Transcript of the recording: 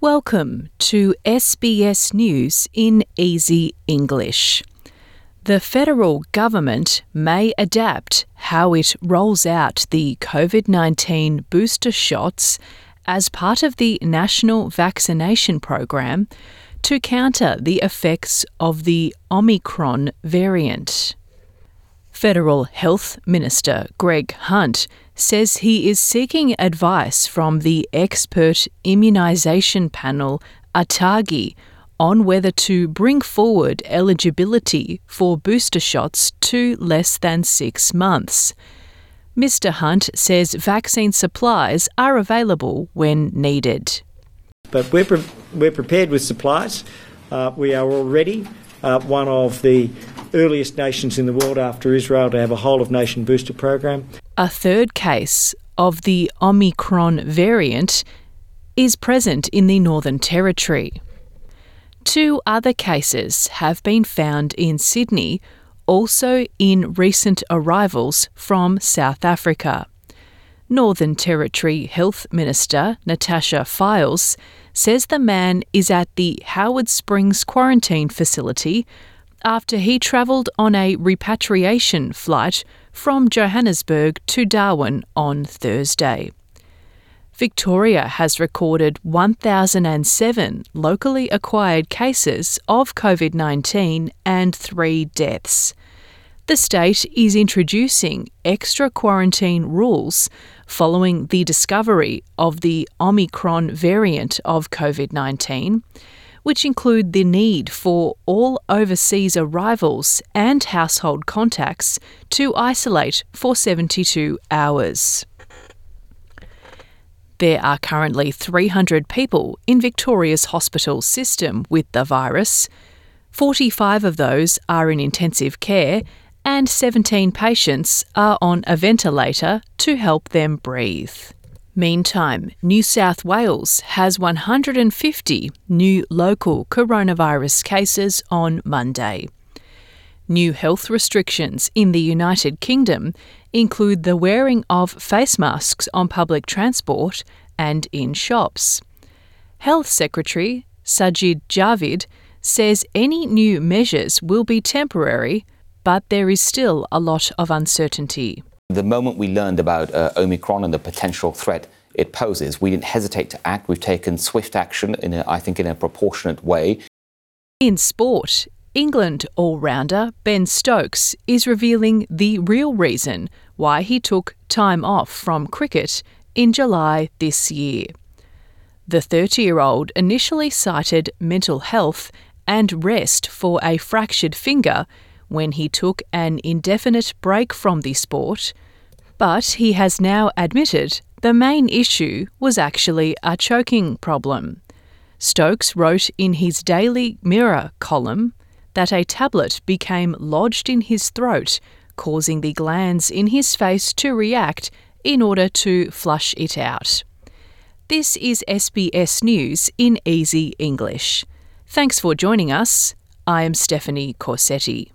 Welcome to SBS News in Easy English. The federal government may adapt how it rolls out the COVID 19 booster shots as part of the national vaccination program to counter the effects of the Omicron variant. Federal Health Minister Greg Hunt says he is seeking advice from the expert immunisation panel ATAGI on whether to bring forward eligibility for booster shots to less than six months. Mr. Hunt says vaccine supplies are available when needed. But we're, pre- we're prepared with supplies. Uh, we are already uh, one of the earliest nations in the world after Israel to have a whole of nation booster program. A third case of the Omicron variant is present in the Northern Territory. Two other cases have been found in Sydney, also in recent arrivals from South Africa. Northern Territory Health Minister Natasha Fyles says the man is at the Howard Springs quarantine facility after he travelled on a repatriation flight from Johannesburg to Darwin on Thursday. Victoria has recorded 1,007 locally acquired cases of COVID 19 and three deaths. The state is introducing extra quarantine rules following the discovery of the Omicron variant of COVID 19, which include the need for all overseas arrivals and household contacts to isolate for 72 hours. There are currently 300 people in Victoria's hospital system with the virus. 45 of those are in intensive care, and 17 patients are on a ventilator to help them breathe. Meantime, New South Wales has 150 new local coronavirus cases on Monday. New health restrictions in the United Kingdom include the wearing of face masks on public transport and in shops. Health Secretary Sajid Javid says any new measures will be temporary, but there is still a lot of uncertainty. The moment we learned about uh, Omicron and the potential threat it poses, we didn't hesitate to act. We've taken swift action, in a, I think, in a proportionate way. In sport, England all rounder Ben Stokes is revealing the real reason why he took time off from cricket in July this year. The 30 year old initially cited mental health and rest for a fractured finger when he took an indefinite break from the sport, but he has now admitted the main issue was actually a choking problem. Stokes wrote in his Daily Mirror column that a tablet became lodged in his throat, causing the glands in his face to react in order to flush it out. This is SBS News in easy English. Thanks for joining us. I am Stephanie Corsetti.